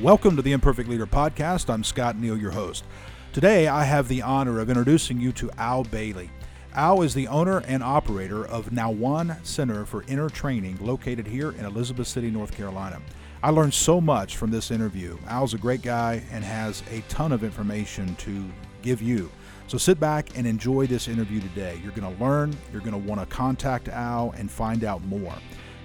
Welcome to the Imperfect Leader Podcast. I'm Scott Neal, your host. Today, I have the honor of introducing you to Al Bailey. Al is the owner and operator of Nowon Center for Inner Training, located here in Elizabeth City, North Carolina. I learned so much from this interview. Al's a great guy and has a ton of information to give you. So sit back and enjoy this interview today. You're going to learn, you're going to want to contact Al and find out more.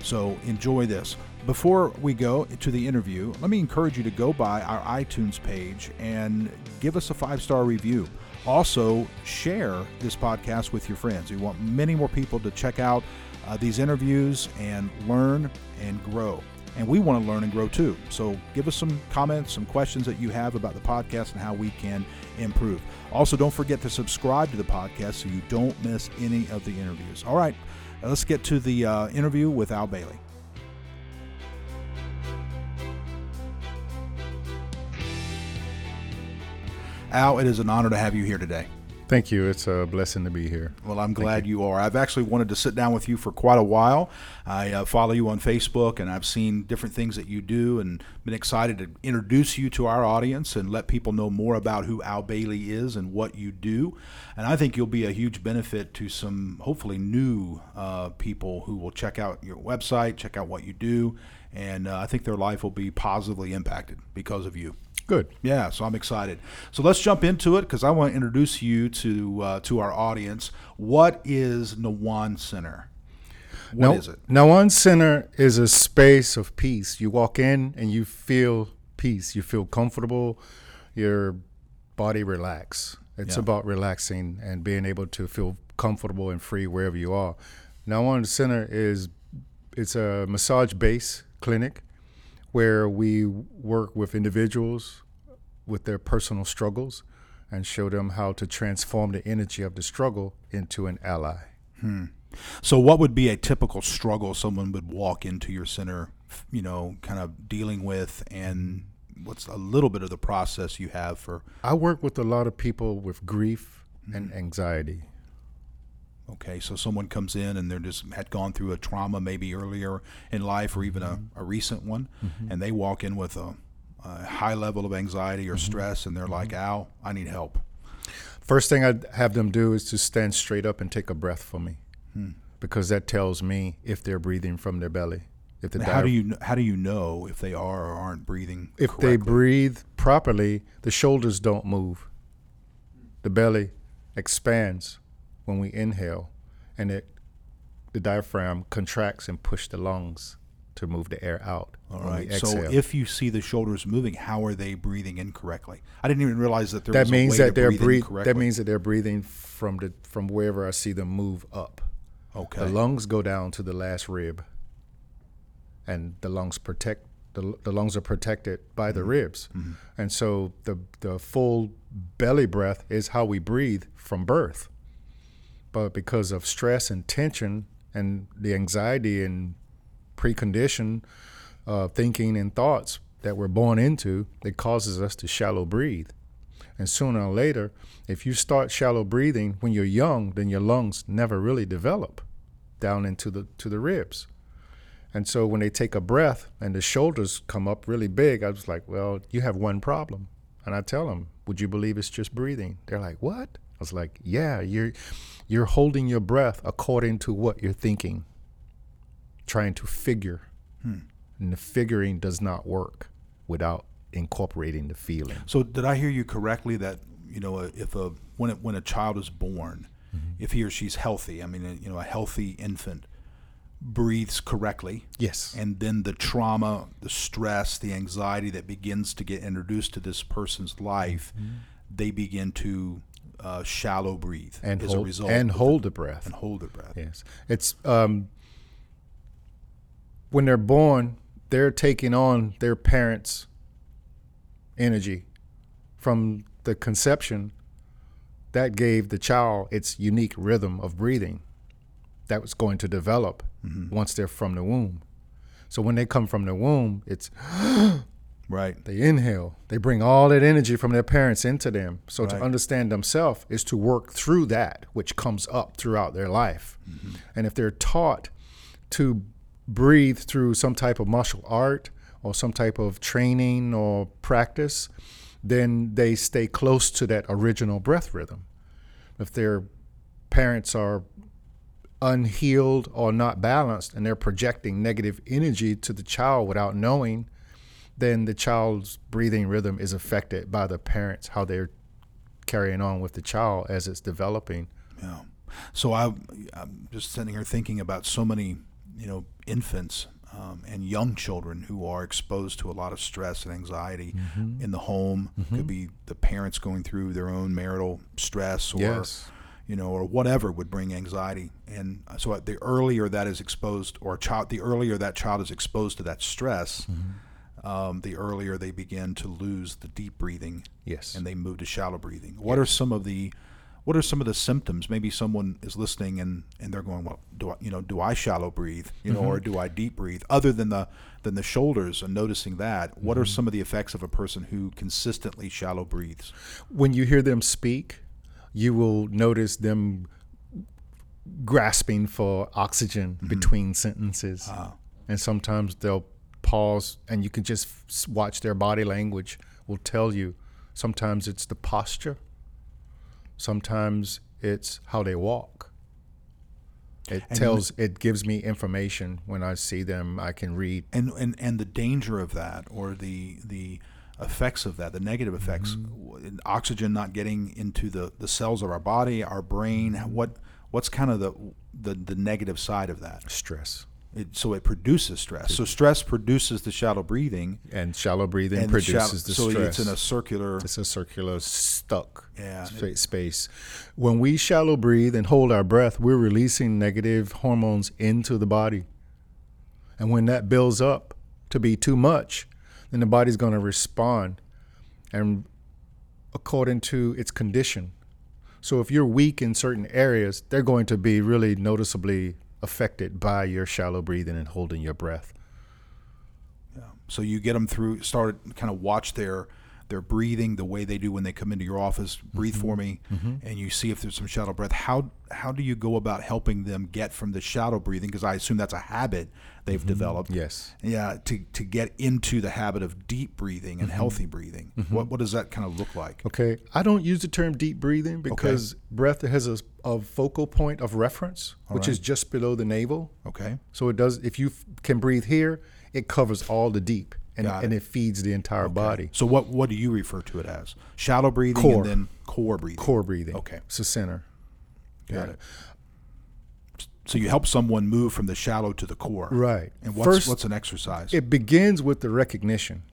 So enjoy this. Before we go to the interview, let me encourage you to go by our iTunes page and give us a five star review. Also, share this podcast with your friends. We want many more people to check out uh, these interviews and learn and grow. And we want to learn and grow too. So give us some comments, some questions that you have about the podcast and how we can improve. Also, don't forget to subscribe to the podcast so you don't miss any of the interviews. All right, let's get to the uh, interview with Al Bailey. Al, it is an honor to have you here today. Thank you. It's a blessing to be here. Well, I'm glad you. you. are. I've actually wanted to sit down with you for quite a while. I uh, follow you on Facebook, and I've seen different things that you do, and been excited to introduce you to our audience and let people know more about who Al Bailey is and what you do. And I think you'll be a huge benefit to some hopefully new uh, people who will check out your website, check out what you do, and uh, I think their life will be positively impacted because of you. Good. Yeah, so I'm excited. So let's jump into it because I want to introduce you to uh, to our audience. What is Nowon Center? What now, is it? Nowon Center is a space of peace. You walk in and you feel peace. You feel comfortable. Your body relax. It's Yeah. about relaxing and being able to feel comfortable and free wherever you are. Nowon Center is it's a massage base clinic where we work with individuals with their personal struggles and show them how to transform the energy of the struggle into an ally. Hmm. So, what would be a typical struggle someone would walk into your center, you know, kind of dealing with, and what's a little bit of the process you have for? I work with a lot of people with grief and hmm. anxiety. Okay, so someone comes in and they're just had gone through a trauma maybe earlier in life or even a, mm-hmm. a recent one, mm-hmm. and they walk in with a, a high level of anxiety or mm-hmm. stress, and they're like, "Al, I need help." First thing I'd have them do is to stand straight up and take a breath for me, hmm. because that tells me if they're breathing from their belly. If the how do you how do you know if they are or aren't breathing? if they breathe properly, the shoulders don't move. The belly expands when we inhale, and it the diaphragm contracts and push the lungs to move the air out. All right. So if you see the shoulders moving, how are they breathing incorrectly? I didn't even realize that there that was means a way that they're breathe breathe. That means that they're breathing from the from wherever I see them move up. okay. The lungs go down to the last rib, and the lungs protect the, the lungs are protected by Mm-hmm. the ribs, and so the the full belly breath is how we breathe from birth. But because of stress and tension and the anxiety and precondition uh, thinking and thoughts that we're born into, it causes us to shallow breathe. And sooner or later, if you start shallow breathing when you're young, then your lungs never really develop down into the to the ribs. And so when they take a breath and the shoulders come up really big, I was like, "Well, you have one problem." And I tell them, "Would you believe it's just breathing?" They're like, "What?" I was like, "Yeah, you're you're holding your breath according to what you're thinking, trying to figure, hmm. and the figuring does not work without incorporating the feeling." So did I hear you correctly that you know uh, if a when it, when a child is born, mm-hmm. if he or she's healthy, I mean uh, you know a healthy infant breathes correctly, Yes. and then the trauma, the stress, the anxiety that begins to get introduced to this person's life, mm-hmm. they begin to uh, shallow breathe and as a result and hold the breath. and hold the breath. Yes, it's um, when they're born, they're taking on their parents' energy from the conception. That gave the child its unique rhythm of breathing that was going to develop once they're from the womb. So when they come from the womb, it's Right. they inhale. They bring all that energy from their parents into them. So Right. to understand themselves is to work through that which comes up throughout their life. Mm-hmm. And if they're taught to breathe through some type of martial art or some type of training or practice, then they stay close to that original breath rhythm. If their parents are unhealed or not balanced and they're projecting negative energy to the child without knowing, then the child's breathing rhythm is affected by the parents, how they're carrying on with the child as it's developing. Yeah. So I, I'm just sitting here thinking about so many, you know, infants um, and young children who are exposed to a lot of stress and anxiety Mm-hmm. in the home. Could be the parents going through their own marital stress or, Yes. you know, or whatever would bring anxiety. And so the earlier that is exposed, or child, the earlier that child is exposed to that stress, Mm-hmm. Um, the earlier they begin to lose the deep breathing Yes. and they move to shallow breathing. What are some of the what are some of the symptoms? Maybe someone is listening and, and they're going, well, do I, you know, do I shallow breathe, you know, or mm-hmm. do I deep breathe? Other than the than the shoulders and noticing that, what are mm-hmm. some of the effects of a person who consistently shallow breathes? when you hear them speak, you will notice them grasping for oxygen mm-hmm. between sentences. Ah. And sometimes they'll pause, and you can just f- watch their body language will tell you. Sometimes it's the posture, sometimes it's how they walk. It And- tells, it gives me information when I see them. I can read. And and and the danger of that, or the the effects of that, the negative mm-hmm. effects, w- oxygen not getting into the, the cells of our body, our brain. Mm-hmm. What what's kind of the the, the negative side of that? Stress It, so it produces stress. So stress produces the shallow breathing, and shallow breathing and the shallow- produces the so stress. it's in a circular. It's a circular stuck Yeah. spa- space. When we shallow breathe and hold our breath, we're releasing negative hormones into the body. And when that builds up to be too much, then the body's going to respond and according to its condition. So if you're weak in certain areas, they're going to be really noticeably affected by your shallow breathing and holding your breath. Yeah. So you get them through. Start kind of watch their their breathing, the way they do when they come into your office. Breathe Mm-hmm. for me, and you see if there's some shallow breath. How how do you go about helping them get from the shallow breathing? Because I assume that's a habit they've developed. Mm-hmm. Yes. Yeah, to, to get into the habit of deep breathing Mm-hmm. and healthy breathing. What what does that kind of look like? Okay, I don't use the term deep breathing because breath has a, a focal point of reference, which is just below the navel. Okay. So it does. If you f- can breathe here, it covers all the deep, and and it feeds the entire body. So what what do you refer to it as? Shallow breathing Core. and then core breathing. Core breathing. Okay. It's the center. Got it. So you help someone move from the shallow to the core. Right. And what's First- what's an exercise? It begins with the recognition.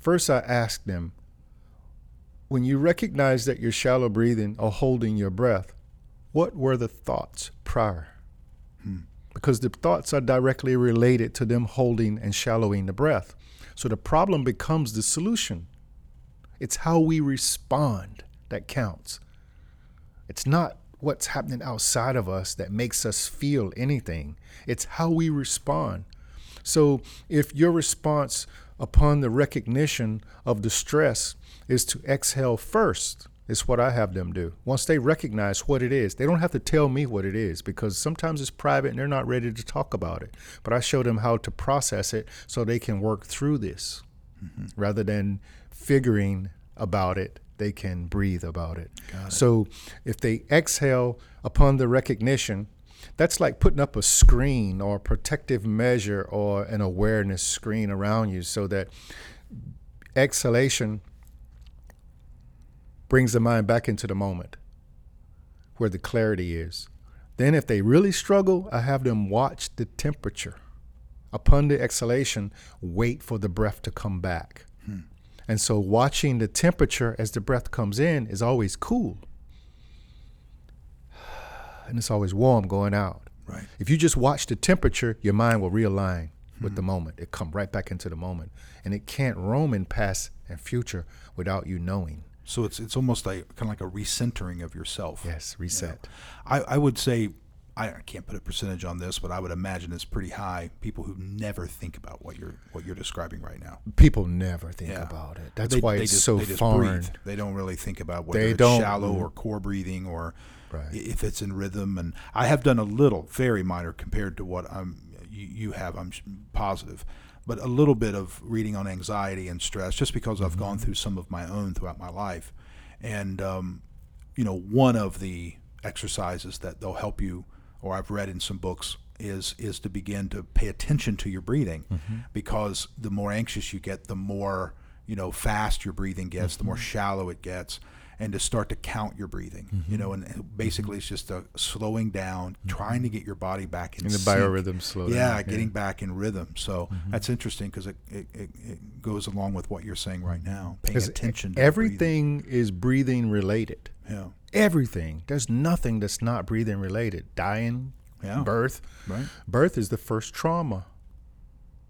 First, I ask them, when you recognize that you're shallow breathing or holding your breath, what were the thoughts prior? Hmm. Because the thoughts are directly related to them holding and shallowing the breath. So the problem becomes the solution. It's how we respond that counts. It's not what's happening outside of us that makes us feel anything, it's how we respond. So if your response upon the recognition of the stress is to exhale first, is what I have them do. Once they recognize what it is, they don't have to tell me what it is because sometimes it's private and they're not ready to talk about it. But I show them how to process it so they can work through this mm-hmm. rather than figuring about it, they can breathe about it. So if they exhale upon the recognition, that's like putting up a screen or a protective measure or an awareness screen around you so that exhalation brings the mind back into the moment where the clarity is. Then, if they really struggle, I have them watch the temperature. Upon the exhalation, wait for the breath to come back. Hmm. And so, watching the temperature as the breath comes in is always cool. And it's always warm going out. Right. If you just watch the temperature, your mind will realign with the hmm. moment. It come right back into the moment, and it can't roam in past and future without you knowing. So it's it's almost like kind of like a recentering of yourself. Yes, reset. I, I would say I can't put a percentage on this, but I would imagine it's pretty high. People who never think about what you're what you're describing right now. People never think Yeah. about it. That's They- why they it's just- so they foreign. breathe. They don't really think about whether They it's don't- shallow or core breathing or Right. if it's in rhythm. And I have done a little, very minor compared to what I'm you, you have. I'm positive, but a little bit of reading on anxiety and stress, just because I've gone mm-hmm. through some of my own throughout my life, and um, you know, one of the exercises that they'll help you, or I've read in some books, is is to begin to pay attention to your breathing, mm-hmm. because the more anxious you get, the more you know fast your breathing gets, the more mm-hmm. shallow it gets, and to start to count your breathing. You mm-hmm. know, and basically it's just a slowing down, mm-hmm. trying to get your body back in And the sync. biorhythm slow Yeah, down, getting back in rhythm. So mm-hmm. that's interesting because it, it, it, goes along with what you're saying right now. Paying attention. to the breathing. everything is breathing related. Yeah. Everything. There's nothing that's not breathing related. Dying, Yeah. birth. Right. Birth is the first trauma.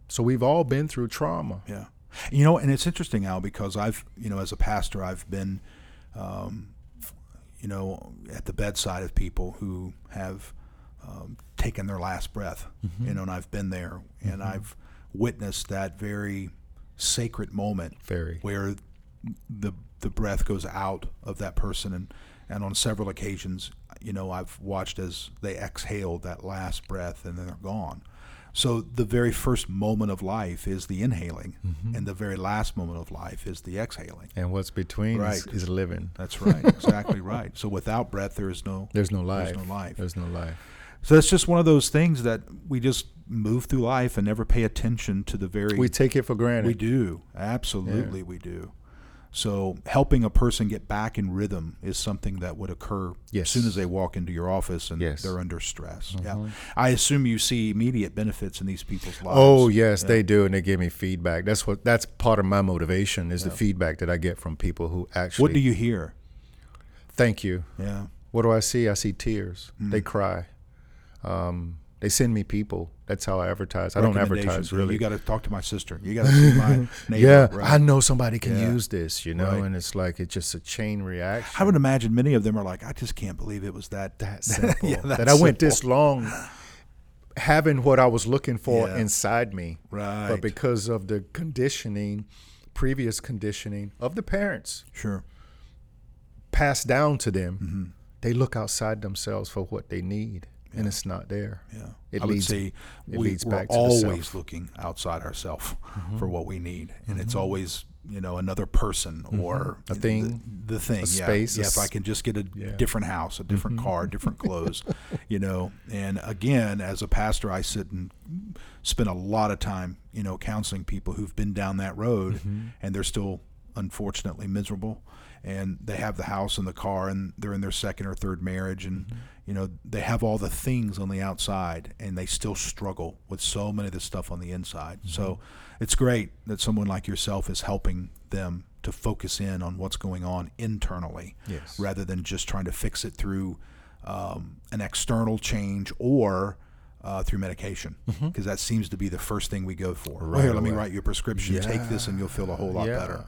So we've all been through trauma. Yeah. You know, and it's interesting, Al, because I've, you know, as a pastor, I've been, um, you know, at the bedside of people who have um, taken their last breath, you know, and I've been there and I've witnessed that very sacred moment Very. where the the breath goes out of that person. And and on several occasions you know I've watched as they exhale that last breath and then they're gone so the very first moment of life is the inhaling mm-hmm. and the very last moment of life is the exhaling And what's between is, Right. is living. that's right exactly right so without breath there is no There's no life. there's no life There's no life. so it's just one of those things that we just move through life and never pay attention to the very We take it for granted. we do. Absolutely, we do. So, helping a person get back in rhythm is something that would occur Yes. as soon as they walk into your office and Yes. they're under stress. Yeah. I assume you see immediate benefits in these people's lives. Oh yes, they do, and they give me feedback. That's what. That's part of my motivation is the feedback that I get from people who actually. What do you hear? Thank you. Yeah. What do I see? I see tears. Mm. They cry. Um, they send me people. That's how I advertise. I don't advertise really. You got to talk to my sister. You got to see my neighbor. yeah, right? I know somebody can Yeah. use this, you know, Right. and it's like it's just a chain reaction. I would imagine many of them are like, I just can't believe it was that. that simple. Yeah, that that's I went simple. this long having what I was looking for Yeah. inside me. Right. But because of the conditioning, previous conditioning of the parents Sure. passed down to them, Mm-hmm. they look outside themselves for what they need, and it's not there. Yeah, It I would leads- say it we, leads we're back to the always. Mm-hmm. looking outside ourselves for what we need, and it's always you know another person or Mm-hmm. A thing, the, the thing, yeah. space, Yeah, if I can just get a Yeah. Mm-hmm. different house, a different car, different clothes, you know. And again, as a pastor, I sit and spend a lot of time, you know, counseling people who've been down that road, Mm-hmm. and they're still unfortunately miserable and they have the house and the car and they're in their second or third marriage and you know they have all the things on the outside and they still struggle with so many of the stuff on the inside so it's great that someone like yourself is helping them to focus in on what's going on internally Yes. rather than just trying to fix it through um, an external change or uh, through medication because that seems to be the first thing we go for. Well, here, let me write you a prescription. Take this, and you'll feel a whole lot Yeah. better.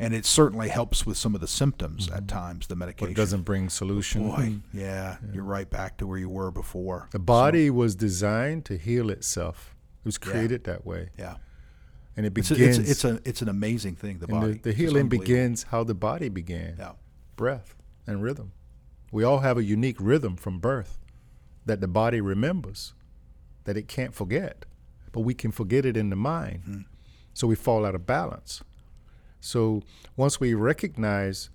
And it certainly helps with some of the symptoms at times. The But medication it doesn't bring solution. Boy, yeah, you're right back to where you were before. The body was designed to heal itself. It was created that way, Yeah, and it it's begins. a, it's, it's a it's an amazing thing. The body, the, the healing begins how the body began. Yeah, breath and rhythm. We all have a unique rhythm from birth that the body remembers, that it can't forget, but we can forget it in the mind. Hmm. So we fall out of balance. So once we recognize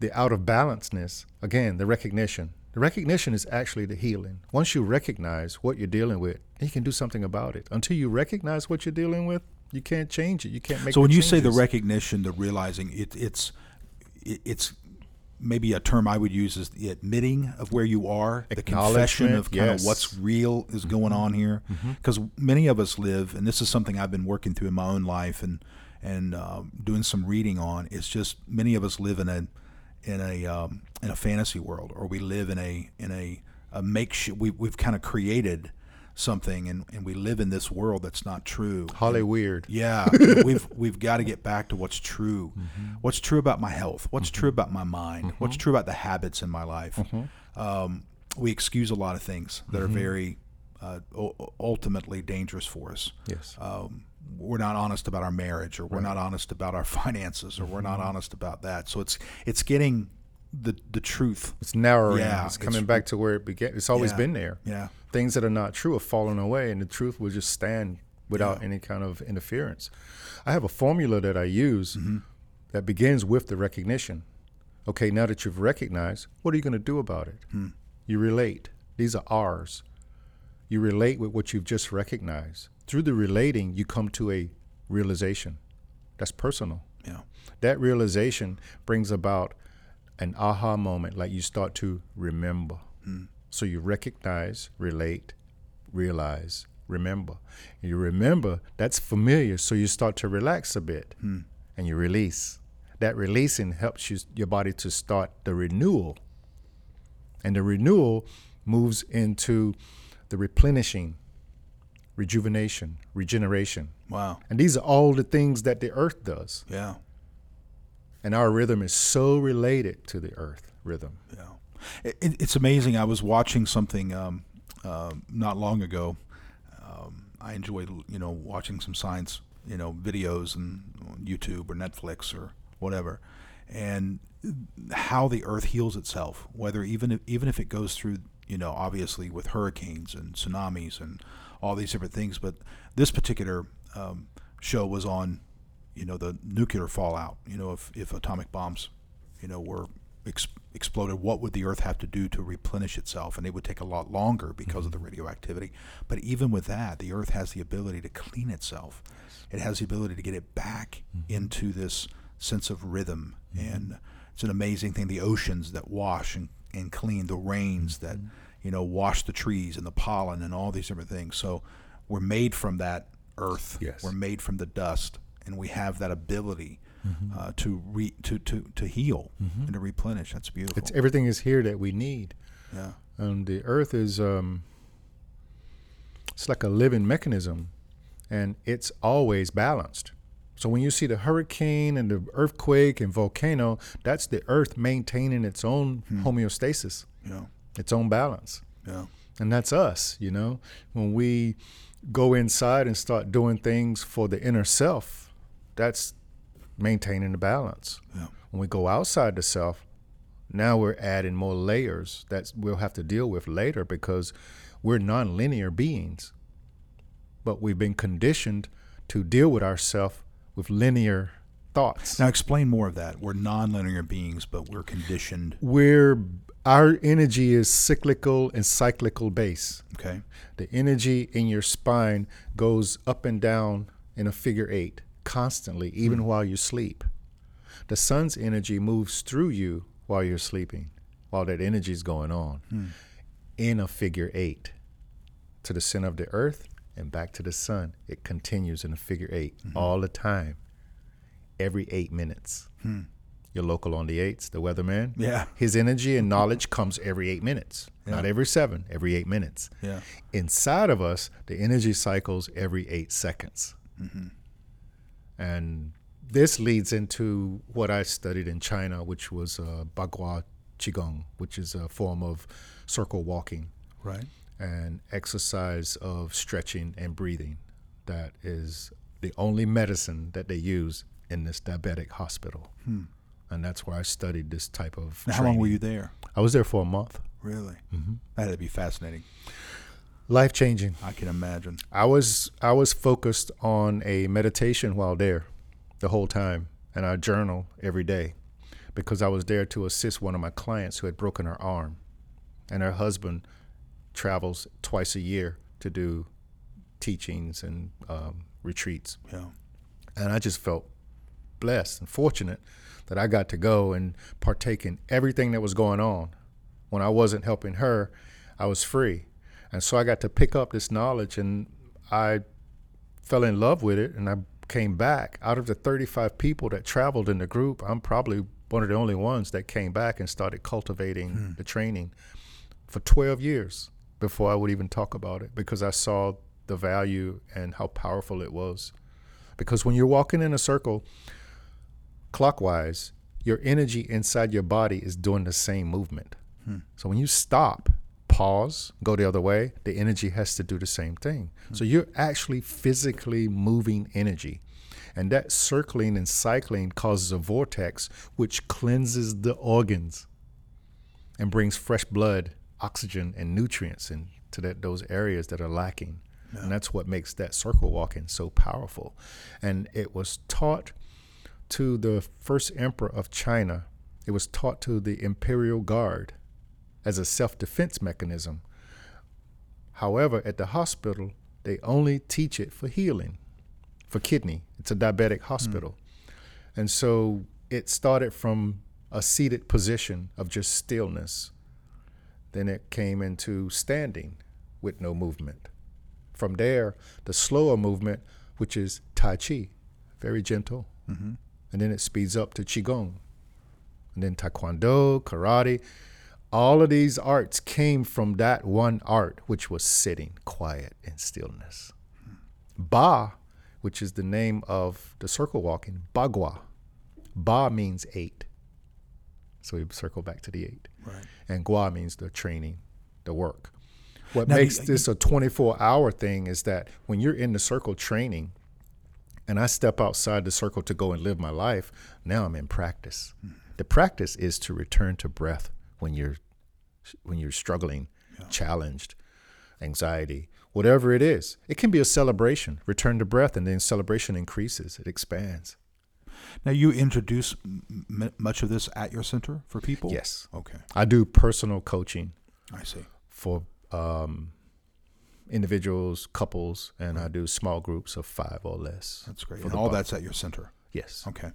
the out of balanceness, again, the recognition. The recognition is actually the healing. Once you recognize what you're dealing with, you can do something about it. Until you recognize what you're dealing with, you can't change it. You can't make so when you say the recognition, the realizing, it, it's it, it's maybe a term I would use is the admitting of where you are, the confession of kind Acknowledgement, of what's real is mm-hmm. going on here. Mm-hmm. Because many of us live, and this is something I've been working through in my own life and and um, doing some reading on. It's just many of us live in a in a um, in a fantasy world, or we live in a in a, a makeshift. We, we've kind of created something, and, and we live in this world that's not true. Holly weird. Yeah, we've we've got to get back to what's true. What's true about my health? What's true about my mind? What's true about the habits in my life? Um, we excuse a lot of things that are very uh, ultimately dangerous for us. Yes. Um, we're not honest about our marriage, or we're not honest about our finances, or we're not mm-hmm. honest about that. So it's it's getting the the truth. It's narrowing. Yeah, it's coming it's- back to where it began. It's always Yeah. been there. Yeah. Things that are not true are falling away, and the truth will just stand without Yeah. any kind of interference. I have a formula that I use mm-hmm. that begins with the recognition. Okay, now that you've recognized, what are you going to do about it? Hmm. You relate. These are ours You relate with what you've just recognized. Through the relating, you come to a realization. That's personal. Yeah. That realization brings about an aha moment, like you start to remember. Hmm. So you recognize, relate, realize, remember. You remember, that's familiar, so you start to relax a bit hmm. and you release. That releasing helps you, your body to start the renewal. And the renewal moves into the replenishing, rejuvenation, regeneration. Wow. And these are all the things that the earth does. Yeah. And our rhythm is so related to the earth rhythm. Yeah, it, it- it's amazing. I was watching something um, uh, not long ago. Um, I enjoy, you know, watching some science, you know, videos and on YouTube or Netflix or whatever, and how the Earth heals itself. Whether even if, even if it goes through, you know, obviously with hurricanes and tsunamis and all these different things, but this particular um, show was on, you know, the nuclear fallout. You know, if if atomic bombs, you know, were ex- exploded, what would the Earth have to do to replenish itself? And it would take a lot longer because of the mm-hmm. radioactivity. But even with that, the Earth has the ability to clean itself. It has the ability to get it back mm-hmm. into this sense of rhythm. Mm-hmm. And it's an amazing thing. The oceans that wash and, and clean, the rains that, you know, wash the trees and the pollen and all these different things. So we're made from that earth. Yes. We're made from the dust. And we have that ability uh, to re to, to, to heal and to replenish. That's beautiful. It's everything is here that we need. yeah. And the earth is um it's like a living mechanism and it's always balanced. So when you see the hurricane and the earthquake and volcano, that's the earth maintaining its own homeostasis, Yeah. Its own balance. Yeah. And that's us, you know. When we go inside and start doing things for the inner self, that's maintaining the balance. Yeah. When we go outside the self, now we're adding more layers that we'll have to deal with later because we're nonlinear beings. But we've been conditioned to deal with ourself with linear thoughts. Now explain more of that. We're nonlinear beings, but we're conditioned. We're our energy is cyclical and cyclical base. Okay. The energy in your spine goes up and down in a figure eight constantly, even hmm. while you sleep. The sun's energy moves through you while you're sleeping, while that energy is going on hmm. in a figure eight to the center of the earth and back to the sun. It continues in a figure 8 mm-hmm. all the time, every eight minutes. Hmm. Your local on the eights, the weatherman. Yeah. His energy and knowledge comes every eight minutes, not every seven, every eight minutes. Yeah. Inside of us, the energy cycles every eight seconds. Mm-hmm. And this leads into what I studied in China, which was uh, Bagua Qigong, which is a form of circle walking Right. and exercise of stretching and breathing. That is the only medicine that they use in this diabetic hospital. And that's where I studied this type of. Now, how long were you there? I was there for a month. Really? Mm-hmm. That had to be fascinating. Life changing. I can imagine. I was I was focused on a meditation while there, the whole time, and I journal every day, because I was there to assist one of my clients who had broken her arm, and her husband travels twice a year to do teachings and um, retreats, Yeah. and I just felt blessed and fortunate that I got to go and partake in everything that was going on. When I wasn't helping her, I was free. And so I got to pick up this knowledge and I fell in love with it and I came back. Out of the 35 people that traveled in the group, I'm probably one of the only ones that came back and started cultivating hmm. the training for 12 years before I would even talk about it because I saw the value and how powerful it was. Because when you're walking in a circle clockwise, your energy inside your body is doing the same movement. Hmm. So when you stop, pause, go the other way, the energy has to do the same thing. Hmm. So you're actually physically moving energy. And that circling and cycling causes a vortex which cleanses the organs and brings fresh blood, oxygen, and nutrients into that, those areas that are lacking. And that's what makes that circle walking so powerful. And it was taught to the first emperor of China, it was taught to the imperial guard as a self defense mechanism. However, at the hospital, they only teach it for healing, for kidney. It's a diabetic hospital. And so it started from a seated position of just stillness. Then it came into standing with no movement. From there, the slower movement, which is Tai Chi, very gentle. Mm-hmm. And then it speeds up to Qigong. And then Taekwondo, karate. All of these arts came from that one art, which was sitting quiet in stillness. Ba, which is the name of the circle walking, Bagua. Ba means eight. So we circle back to the eight. Right. And Gua means the training, the work. What Now, makes you- this a 24 hour thing is that when you're in the circle training, and I step outside the circle to go and live my life, now I'm in practice. The practice is to return to breath when you're when you're struggling, challenged, anxiety, whatever it is. It can be a celebration. Return to breath, and then celebration increases. It expands. Now, you introduce m- much of this at your center for people? Yes, Okay. I do personal coaching I see. for um, individuals, couples, and I do small groups of five or less. That's great. And all bu- that's at your center. Yes. Okay.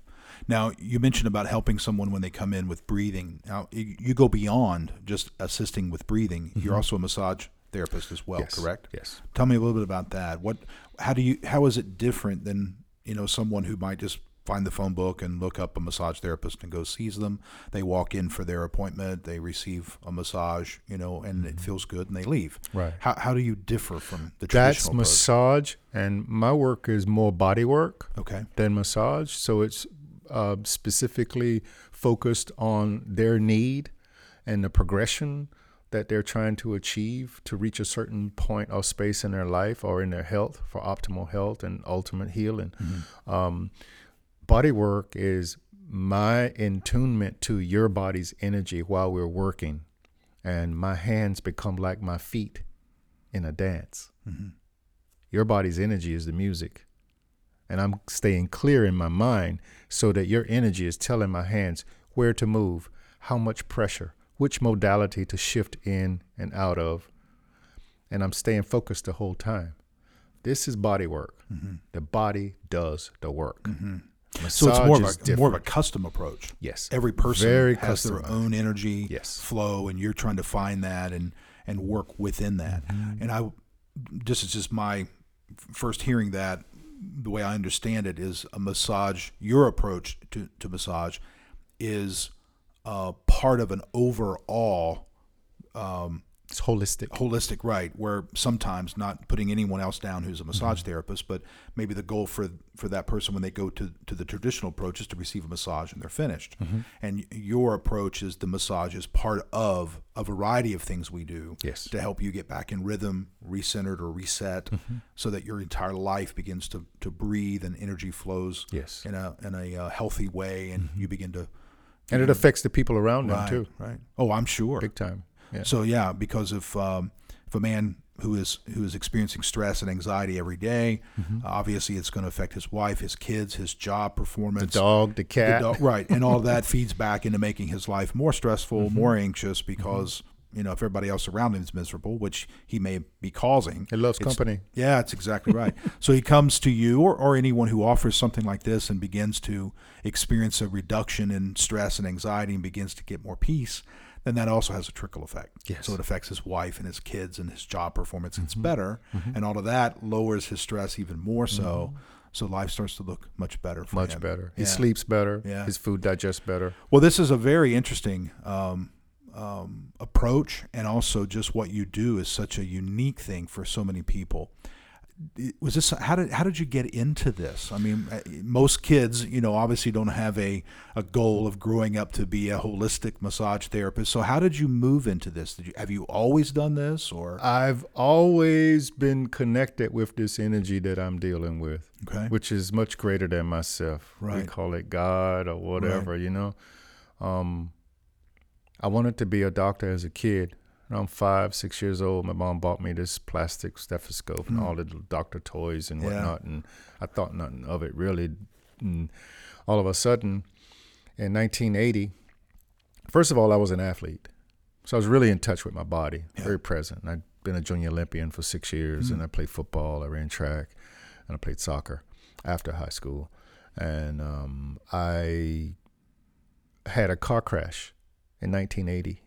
Now, you mentioned about helping someone when they come in with breathing. Now, you, go beyond just assisting with breathing. You're mm-hmm. also a massage therapist as well, yes. correct? Yes. Tell me a little bit about that. What, how do you, how is it different than you know someone who might just find the phone book and look up a massage therapist and go sees them? They walk in for their appointment, they receive a massage, you know, and it feels good, and they leave. Right. How, how do you differ from the That's traditional approach? massage, and my work is more body work Okay. than massage. So it's uh, specifically focused on their need and the progression that they're trying to achieve to reach a certain point or space in their life or in their health for optimal health and ultimate healing. Um, body work is my attunement to your body's energy while we're working, and my hands become like my feet in a dance. Mm-hmm. Your body's energy is the music. And I'm staying clear in my mind so that your energy is telling my hands where to move, how much pressure, which modality to shift in and out of. And I'm staying focused the whole time. This is body work. Mm-hmm. The body does the work. Mm-hmm. Massage So it's more of a more of a custom approach. yes. every person Very has their own energy Yes. flow and you're trying to find that and and work within that Mm-hmm. and i this is just my first hearing that the way i understand it is a massage your approach to, to massage is uh, part of an overall It's holistic. holistic right where sometimes not putting anyone else down who's a massage Mm-hmm. therapist but maybe the goal for for that person when they go to to the traditional approach is to receive a massage and they're finished Mm-hmm. and your approach is the massage is part of a variety of things we do Yes. to help you get back in rhythm recentered or reset Mm-hmm. so that your entire life begins to to breathe and energy flows Yes. in a in a uh, healthy way and you begin to And it affects the people around them too. right oh i'm sure Big time. Yeah. so yeah, because if um, if a man who is who is experiencing stress and anxiety every day, Mm-hmm. uh, obviously it's going to affect his wife, his kids, his job performance, the dog, the the cat. right, and all that feeds back into making his life more stressful, Mm-hmm. more anxious because. You know, if everybody else around him is miserable, which he may be causing, he loves company. yeah, that's exactly right. so he comes to you or, or anyone who offers something like this and begins to experience a reduction in stress and anxiety and begins to get more peace, then that also has a trickle effect. Yes. So it affects his wife and his kids and his job performance gets better. And all of that lowers his stress even more so. So life starts to look much better for Much him. better. He sleeps better. Yeah. His food digests better. Well, this is a very interesting um, um, approach, and also just what you do is such a unique thing for so many people. Was this how did how did you get into this? I mean, uh, most kids, you know, obviously don't have a, a goal of growing up to be a holistic massage therapist. So how did you move into this? Did you have you always done this, or I've always been connected with this energy that I'm dealing with, okay, which is much greater than myself. We call it God or whatever, you know. Um, I wanted to be a doctor as a kid, around five, six years old, my mom bought me this plastic stethoscope and Mm. all the little doctor toys and Yeah. whatnot, and I thought nothing of it really. And all of a sudden, in 1980, first of all, I was an athlete, so I was really in touch with my body, Yeah. very present. I'd been a junior Olympian for six years, Mm. and I played football, I ran track, and I played soccer after high school, and um, I had a car crash in 1980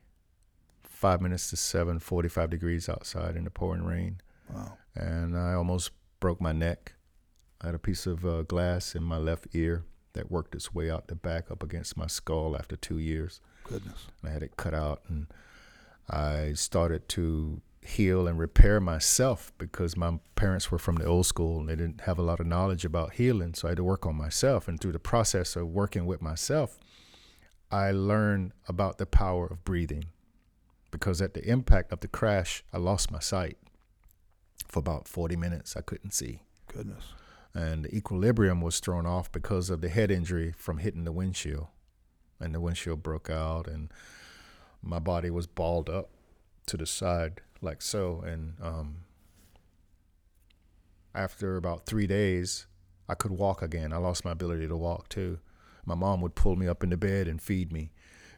five minutes to seven, 45 degrees outside in the pouring rain. Wow. And I almost broke my neck. I had a piece of uh, glass in my left ear that worked its way out the back up against my skull after two years. Goodness. And I had it cut out. And I started to heal and repair myself because my parents were from the old school and they didn't have a lot of knowledge about healing. So I had to work on myself. And through the process of working with myself, I learned about the power of breathing because at the impact of the crash, I lost my sight for about 40 minutes. I couldn't see. Goodness. And the equilibrium was thrown off because of the head injury from hitting the windshield. And the windshield broke out, and my body was balled up to the side like so. And um, after about three days, I could walk again. I lost my ability to walk too. My mom would pull me up in the bed and feed me.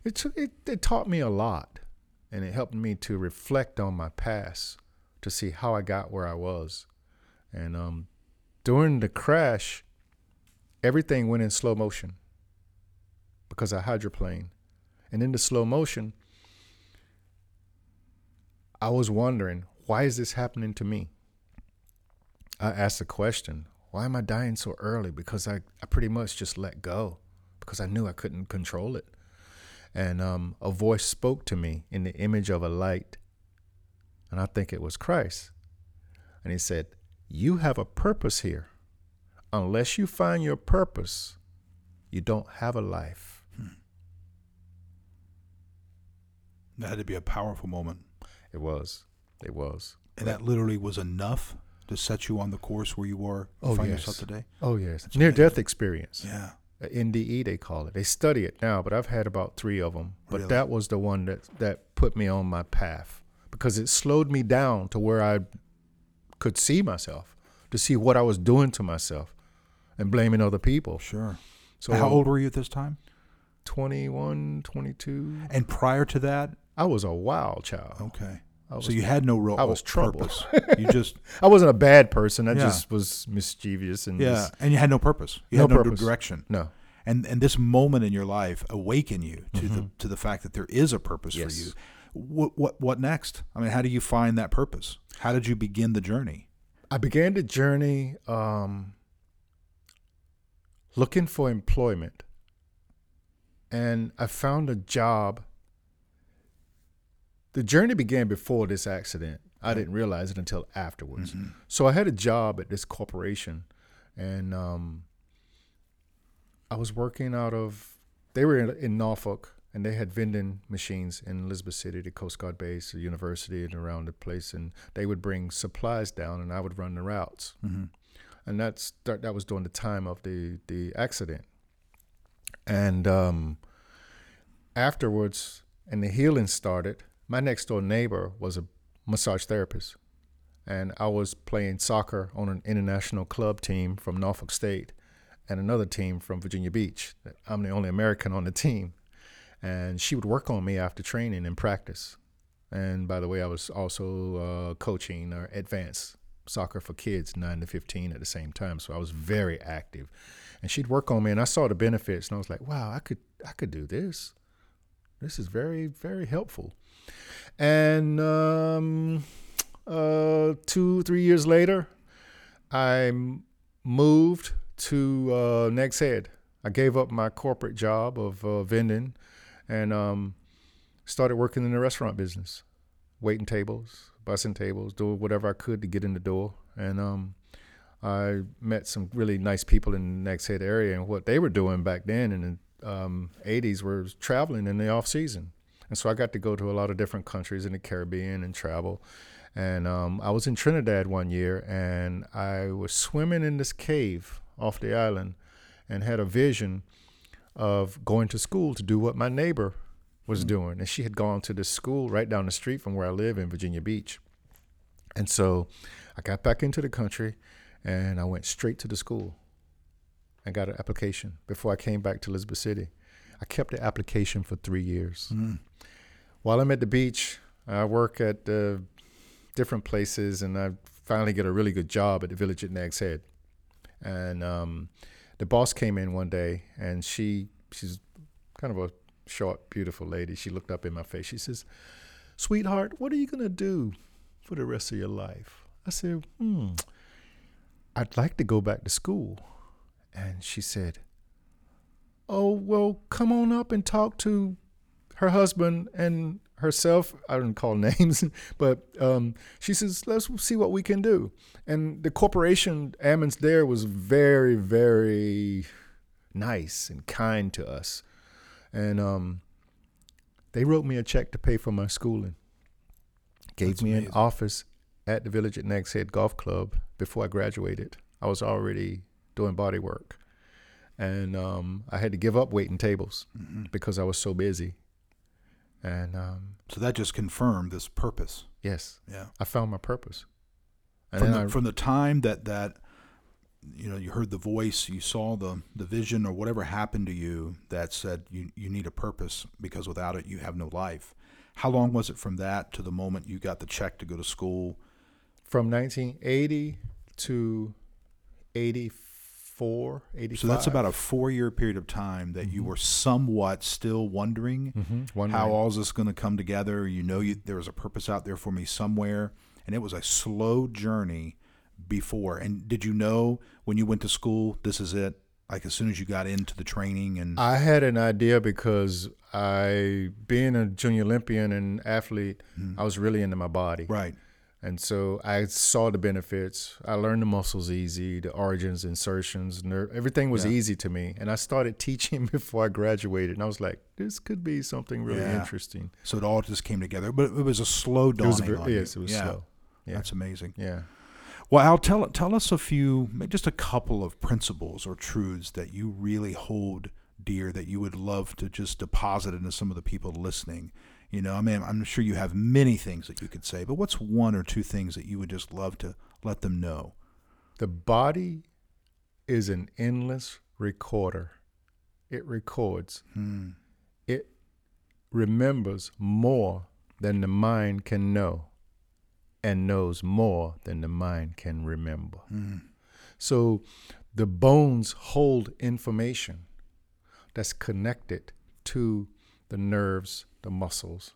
It, it, it taught me a lot, and it helped me to reflect on my past to see how I got where I was. And um, during the crash, everything went in slow motion because I hydroplaned. And in the slow motion, I was wondering, why is this happening to me? I asked the question, why am I dying so early? Because I, I pretty much just let go because I knew I couldn't control it. And um, a voice spoke to me in the image of a light. And I think it was Christ. And he said, You have a purpose here. Unless you find your purpose, you don't have a life. That had to be a powerful moment. It was. It was. And that literally was enough to set you on the course where you were you Oh, find yes. yourself today. Oh, yes. That's Near amazing. death experience. Yeah. NDE, they call it. They study it now, but I've had about three of them. But Really? that was the one that, that put me on my path because it slowed me down to where I could see myself, to see what I was doing to myself and blaming other people. Sure. So How old were you at this time? 21, 22. And prior to that, I was a wild child. okay. Was, So you had no real I was troubled. purpose. you just I wasn't a bad person. I Yeah. just was mischievous and yeah, just- and you had no purpose. You No had no purpose. direction. no. And and this moment in your life awaken you to the to the fact that there is a purpose Mm-hmm. Yes. for you. What what what next? I mean, how do you find that purpose? How did you begin the journey? I began the journey um, looking for employment, and I found a job. The journey began before this accident. I didn't realize it until afterwards. So I had a job at this corporation, and um, I was working out of. They were in, in Norfolk, and they had vending machines in Elizabeth City, the Coast Guard base, the university, and around the place. And they would bring supplies down, and I would run the routes. Mm-hmm. And that's that, that was during the time of the the accident. And um, afterwards, and the healing started. My next door neighbor was a massage therapist, and I was playing soccer on an international club team from Norfolk State, and another team from Virginia Beach. I'm the only American on the team, and she would work on me after training and practice. And by the way, I was also uh, coaching uh, advanced soccer for kids, nine to fifteen, at the same time. So I was very active, and she'd work on me, and I saw the benefits, and I was like, "Wow, I could, I could do this. This is very, very helpful." And um, uh, two, three years later, I moved to uh, Nags Head. I gave up my corporate job of uh, vending, and um, started working in the restaurant business, waiting tables, bussing tables, doing whatever I could to get in the door. And um, I met some really nice people in the Nags Head area, and what they were doing back then in the um, 80s were traveling in the off season. And so I got to go to a lot of different countries in the Caribbean and travel. And um, I was in Trinidad one year, and I was swimming in this cave off the island, and had a vision of going to school to do what my neighbor was doing, and she had gone to this school right down the street from where I live in Virginia Beach. And so I got back into the country, and I went straight to the school. and got an application before I came back to Elizabeth City. I kept the application for three years. Mm. While I'm at the beach, I work at uh, different places, and I finally get a really good job at the village at Nags Head. And um, the boss came in one day, and she she's kind of a short, beautiful lady. She looked up in my face. She says, "Sweetheart, what are you gonna do for the rest of your life?" I said, "Hmm, I'd like to go back to school." And she said, "Oh well, come on up and talk to her husband and herself. I don't call names, but um, she says, let's see what we can do. And the corporation, Ammons there, was very, very nice and kind to us. And um, they wrote me a check to pay for my schooling. Gave That's me amazing. an office at the Village at Nags Head Golf Club before I graduated. I was already doing body work. And um, I had to give up waiting tables Mhm. because I was so busy. And um, So that just confirmed this purpose. yes, Yeah. I found my purpose. And From the, I, from the time that that you know you heard the voice, you saw the the vision or whatever happened to you that said you you need a purpose because without it you have no life. How long was it from that to the moment you got the check to go to school? from 1980 to 84, 85. So that's about a four year period of time that you Mhm. were somewhat still wondering mm-hmm. One how night. all is this going to come together. You know, you, there was a purpose out there for me somewhere, and it was a slow journey before. And did you know when you went to school, this is it? Like as soon as you got into the training, and I had an idea because I, being a junior Olympian and athlete, Mhm. I was really into my body. right, And so I saw the benefits. I learned the muscles easy, the origins, insertions, nerve, everything was Yeah. easy to me. And I started teaching before I graduated. And I was like, this could be something really Yeah. interesting. so it all just came together. But it was a slow It was, dawning very, on you. yes, it was yeah, slow. Yeah. That's amazing. Yeah. Well, Al, tell tell us a few, just a couple of principles or truths that you really hold dear that you would love to just deposit into some of the people listening. You know, I mean, I'm sure you have many things that you could say, but what's one or two things that you would just love to let them know? The body is an endless recorder. It records. Hmm. It remembers more than the mind can know and knows more than the mind can remember. Hmm. So the bones hold information that's connected to the nerves, the muscles.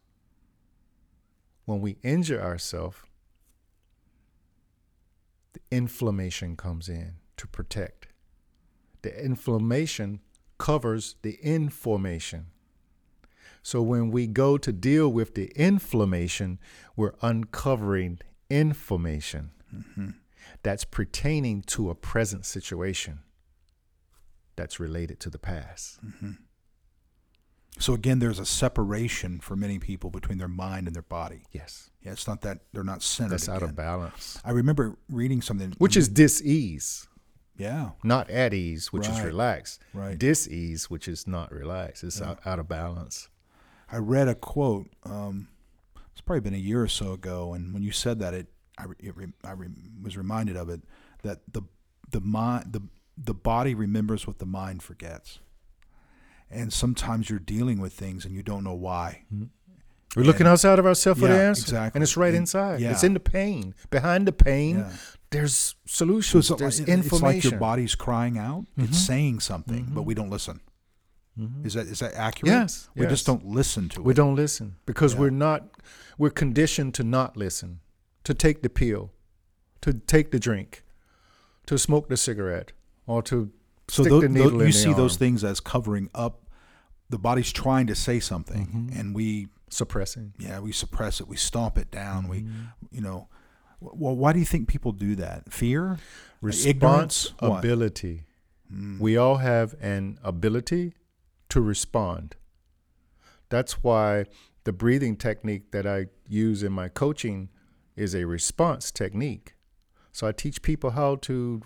When we injure ourselves, the inflammation comes in to protect. The inflammation covers the information. So when we go to deal with the inflammation, we're uncovering information Mhm. that's pertaining to a present situation that's related to the past. Mhm. So again, there's a separation for many people between their mind and their body. Yes. Yeah, it's not that they're not centered. That's out again. of balance. I remember reading something, Which is dis-ease, yeah, not at ease, which is relaxed. right. Dis-ease, which is not relaxed. It's Yeah. out, out of balance. I read a quote. Um, it's probably been a year or so ago, and when you said that, it I, it I re, was reminded of it that the the mind the the body remembers what the mind forgets, and sometimes you're dealing with things and you don't know why. We're looking outside of ourselves for the answer. exactly. And it's right And- inside. yeah. It's in the pain. Behind the pain, Yeah. there's So solutions. it's, there's like, information. it's like your body's crying out. Mhm. It's saying something, but Mhm. we don't listen. Mhm. Is that is that accurate? Yes. We yes. just don't listen to We it. We don't listen because Yeah. we're not, we're conditioned to not listen, to take the pill, to take the drink, to smoke the cigarette, or to So stick tho- the needle in you see those things as covering up. The body's trying to say something, Mhm. and we suppressing. yeah we suppress it. We stomp it down. We Mhm. you know. Well, why do you think people do that? Fear, what? responsibility. Mm. We all have an ability to respond. That's why the breathing technique that I use in my coaching is a response technique. So I teach people how to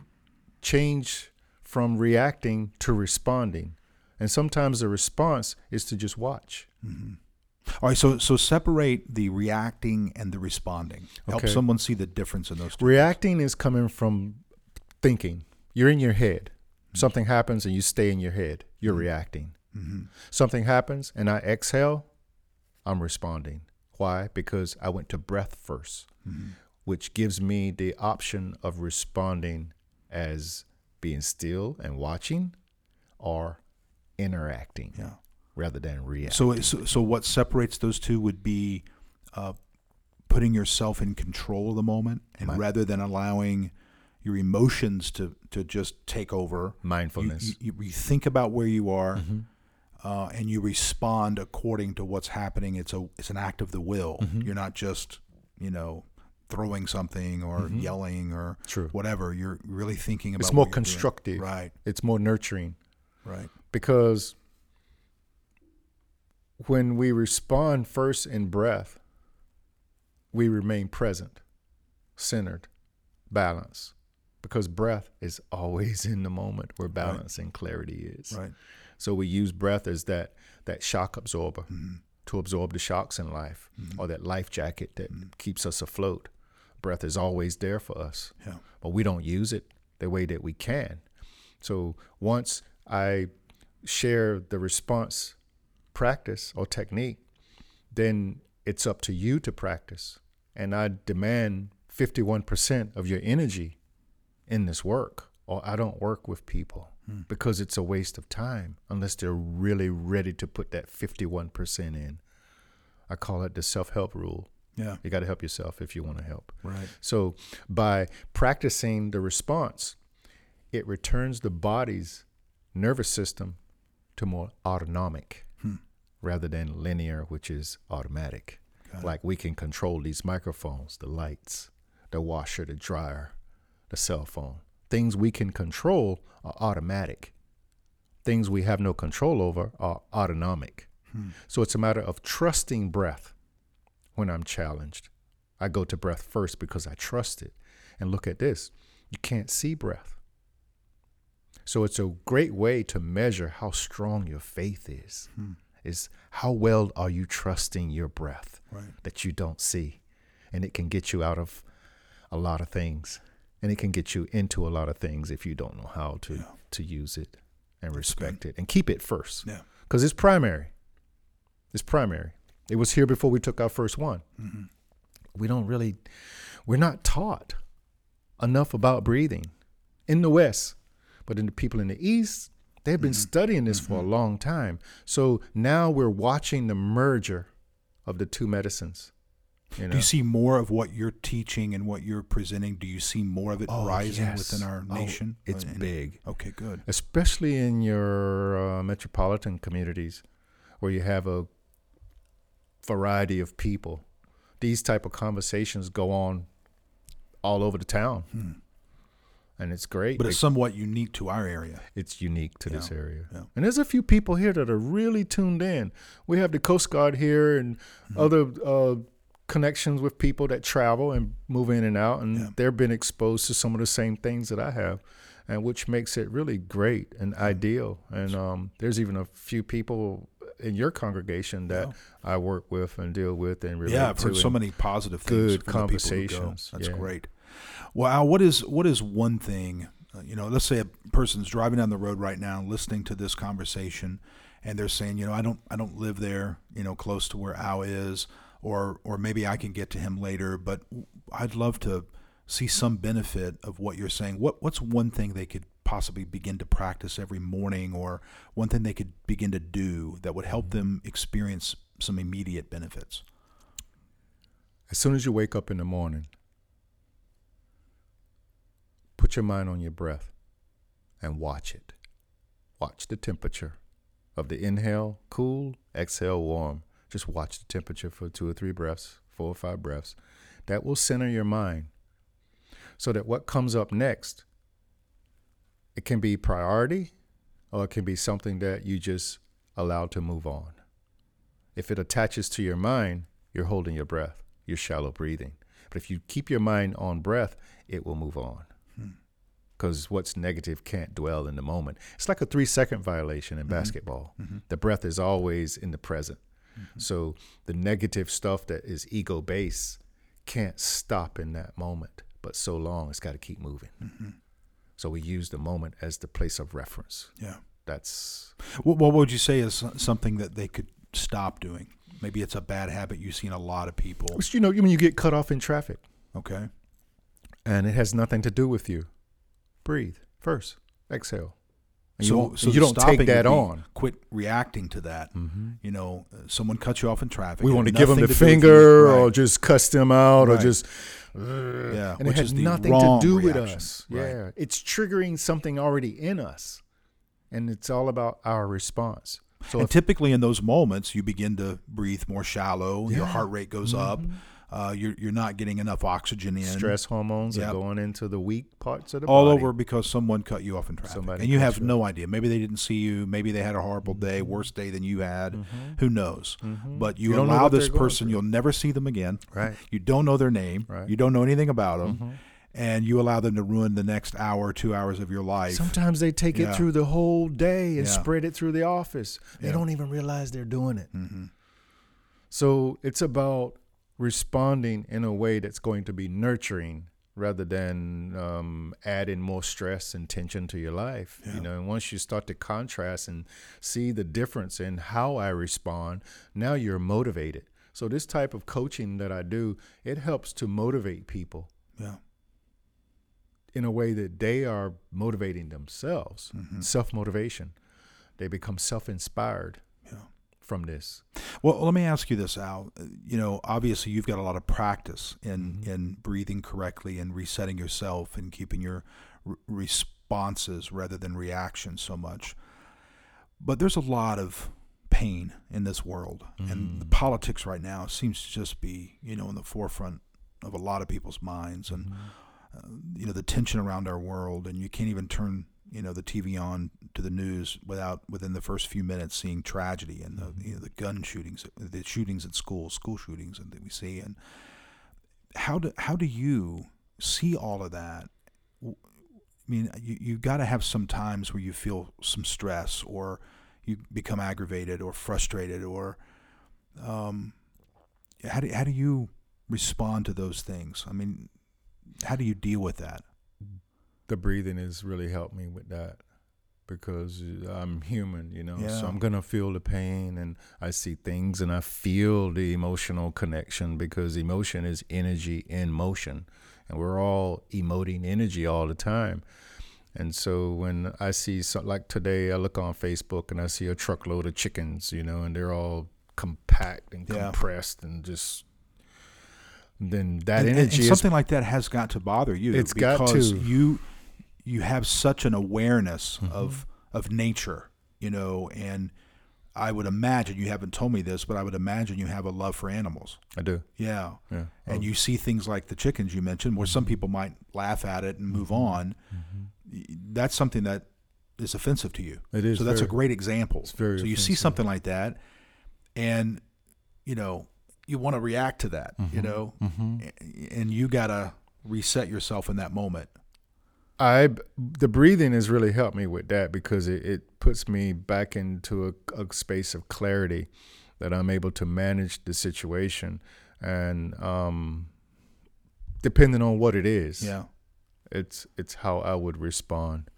change from reacting to responding. And sometimes the response is to just watch. Mhm. All right, so so separate the reacting and the responding. Help Okay. someone see the difference in those two. Reacting is coming from thinking. You're in your head. Mm-hmm. Something happens and you stay in your head. You're mm-hmm. reacting. Mm-hmm. Something happens and I exhale, I'm responding. Why? Because I went to breath 1st which gives me the option of responding as being still and watching or interacting Yeah. rather than reacting. So, so so what separates those two would be uh, putting yourself in control of the moment, and rather than allowing your emotions to to just take over, mindfulness. you, you think about where you are. Mhm. Uh, and you respond according to what's happening. It's a it's an act of the will. Mhm. You're not just you know throwing something or Mhm. yelling or True. whatever. You're really thinking about. It's more you're doing. constructive. Right. It's more nurturing. Right. because when we respond first in breath, we remain present, centered, balanced, because breath is always in the moment where balance and clarity is. Right. So we use breath as that that shock absorber Mhm. to absorb the shocks in life, or that life jacket that keeps us afloat. Breath is always there for us Yeah. but we don't use it the way that we can. So once I share the response practice or technique, then it's up to you to practice. And I demand 51% of your energy in this work, or I don't work with people hmm. because it's a waste of time unless they're really ready to put that 51% in. I call it the self help rule. Yeah. You got to help yourself if you want to help. Right. So by practicing the response, it returns the body's nervous system to more autonomic Hmm. rather than linear, which is automatic. Like we can control these microphones, the lights, the washer, the dryer, the cell phone. Things we can control are automatic. Things we have no control over are autonomic. Hmm. So it's a matter of trusting breath when I'm challenged. I go to breath first because I trust it. And look at this you can't see breath. So it's a great way to measure how strong your faith is. Hmm. Is how well are you trusting your breath Right. that you don't see? And it can get you out of a lot of things. And it can get you into a lot of things if you don't know how to Yeah. to use it and respect it and keep it first. Yeah. Because it's primary. It's primary. It was here before we took our first one. hmm We don't really, we're not taught enough about breathing in the West. But in the people in the East, they've been Mhm. studying this for a Mhm. long time. So now we're watching the merger of the two medicines. You know? Do you see more of what you're teaching and what you're presenting? Do you see more of it Oh, rising yes. within our Oh, nation? it's Uh, in- big. Okay, good. especially in your uh, metropolitan communities where you have a variety of people these type of conversations go on all over the town Hmm. and it's great But it's It- somewhat unique to our area. it's unique to this area yeah. and there's a few people here that are really tuned in we have the coast guard here and Mm-hmm. other uh, connections with people that travel and move in and out and Yeah. they've been exposed to some of the same things that i have and which makes it really great and ideal and um, there's even a few people in your congregation that Yeah. i work with and deal with and relate Yeah, I've heard so many positive things. good from the people who go. conversations, That's yeah. great. Well, Al, what is what is one thing? Uh, you know, let's say a person's driving down the road right now, listening to this conversation, and they're saying, you know, I don't I don't live there, you know, close to where Al is, or or maybe I can get to him later, but I'd love to see some benefit of what you're saying. What what's one thing they could possibly begin to practice every morning, or one thing they could begin to do that would help them experience some immediate benefits? as soon as you wake up in the morning put your mind on your breath and watch it watch the temperature of the inhale cool exhale warm just watch the temperature for two or three breaths four or five breaths that will center your mind so that what comes up next it can be priority or it can be something that you just allow to move on. If it attaches to your mind you're holding your breath you're shallow breathing. But if you keep your mind on breath it will move on. Hmm. Because what's negative can't dwell in the moment. It's like a three second violation in mm-hmm. basketball. Mm-hmm. The breath is always in the present. Mm-hmm. So the negative stuff that is ego based can't stop in that moment, but so long it's got to keep moving. Mm-hmm. So we use the moment as the place of reference. Yeah. That's What, what would you say is something that they could stop doing? Maybe it's a bad habit you've seen a lot of people. Which, you know when you get cut off in traffic Okay. and it has nothing to do with you. Breathe first, exhale. And you, so won't- so you don't take that on. Quit reacting to that. You know, uh, someone cuts you off in traffic. We want to give them the to do with finger or just cuss them out or Right. just yeah, and which it has nothing to do with us. Right. Yeah, it's triggering something already in us, and it's all about our response. So if, typically in those moments, you begin to breathe more shallow. Your Yeah. Mm-hmm. heart rate goes up. Uh, you're you're not getting enough oxygen in. stress hormones Yep. are going into the weak parts of the body. all body. over because someone cut you off in traffic, Somebody and you have you no idea. Maybe they didn't see you. Maybe they had a horrible day, worse day than you had. Who knows? But you, Mm-hmm. You allow this person. You'll never see them again. Right. You don't know their name. Right. Mm-hmm. You don't know anything about them. And you allow them to ruin the next hour, two hours of your life. Sometimes they take Yeah. it through the whole day and Yeah. spread it through the office. They Yeah. don't even realize they're doing it. hmm So it's about responding in a way that's going to be nurturing rather than um, adding more stress and tension to your life. Yeah. You know, and once you start to contrast and see the difference in how I respond, now you're motivated. So this type of coaching that I do, it helps to motivate people Yeah. in a way that they are motivating themselves. Mhm. Self motivation. They become self inspired. From this. Well, let me ask you this, Al. You know, obviously you've got a lot of practice in Mm-hmm. in breathing correctly and resetting yourself and keeping your r- responses rather than reactions so much. But there's a lot of pain in this world, and the Mm. politics right now seems to just be, you know, in the forefront of a lot of people's minds, and uh, you know the tension around our world, and you can't even turn you know the TV on to the news without within the first few minutes seeing tragedy and the you know, the gun shootings, the shootings at schools, school shootings and that we see. And how do how do you see all of that? I mean, you you got to have some times where you feel some stress or you become aggravated or frustrated or um, how do how do you respond to those things? I mean, how do you deal with that? the breathing has really helped me with that because I'm human, you know. Yeah. So I'm gonna feel the pain, and I see things, and I feel the emotional connection because emotion is energy in motion, and we're all emoting energy all the time. And so when I see so, like today, I look on Facebook and I see a truckload of chickens, you know, and they're all compact and Yeah. compressed and just. Then that and, and- energy and is something like that has got to bother you. It's got because to. You you have such an awareness Mm-hmm. of of nature, you know, and I would imagine you haven't told me this, but I would imagine you have a love for animals. I do, Yeah. yeah. And Oh, you see things like the chickens you mentioned, where some people might laugh at it and move Mm-hmm. on. That's something that is offensive to you. It is So that's a great example. it's very so you see something like that, and you know you want to react to that. Mm-hmm. You know, A- and you gotta reset yourself in that moment. I the breathing has really helped me with that because it, it puts me back into a, a space of clarity that I'm able to manage the situation and um, depending on what it is, Yeah. it's it's how I would respond.